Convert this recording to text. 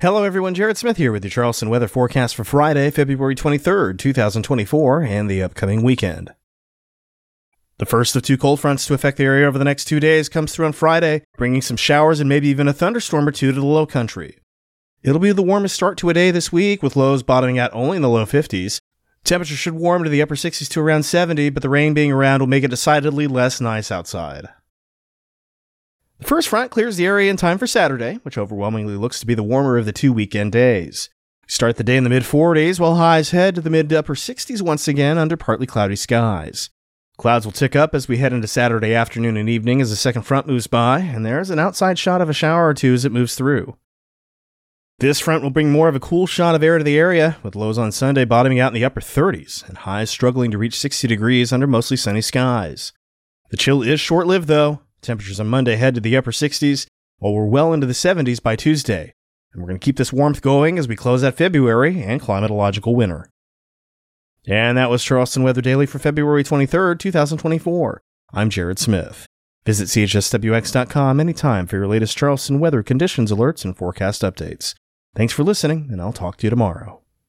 Hello, everyone. Jared Smith here with your Charleston weather forecast for Friday, February 23rd, 2024, and the upcoming weekend. The first of two cold fronts to affect the area over the next two days comes through on Friday, bringing some showers and maybe even a thunderstorm or two to the low country. It'll be the warmest start to a day this week, with lows bottoming out only in the low 50s. Temperature should warm to the upper 60s to around 70, but the rain being around will make it decidedly less nice outside. The first front clears the area in time for Saturday, which overwhelmingly looks to be the warmer of the two weekend days. Start the day in the mid 40s while highs head to the mid upper 60s once again under partly cloudy skies. Clouds will tick up as we head into Saturday afternoon and evening as the second front moves by, and there's an outside shot of a shower or two as it moves through. This front will bring more of a cool shot of air to the area, with lows on Sunday bottoming out in the upper 30s and highs struggling to reach 60 degrees under mostly sunny skies. The chill is short lived, though, Temperatures on Monday head to the upper 60s, while we're well into the 70s by Tuesday. And we're going to keep this warmth going as we close out February and climatological winter. And that was Charleston Weather Daily for February 23rd, 2024. I'm Jared Smith. Visit chswx.com anytime for your latest Charleston weather conditions alerts and forecast updates. Thanks for listening, and I'll talk to you tomorrow.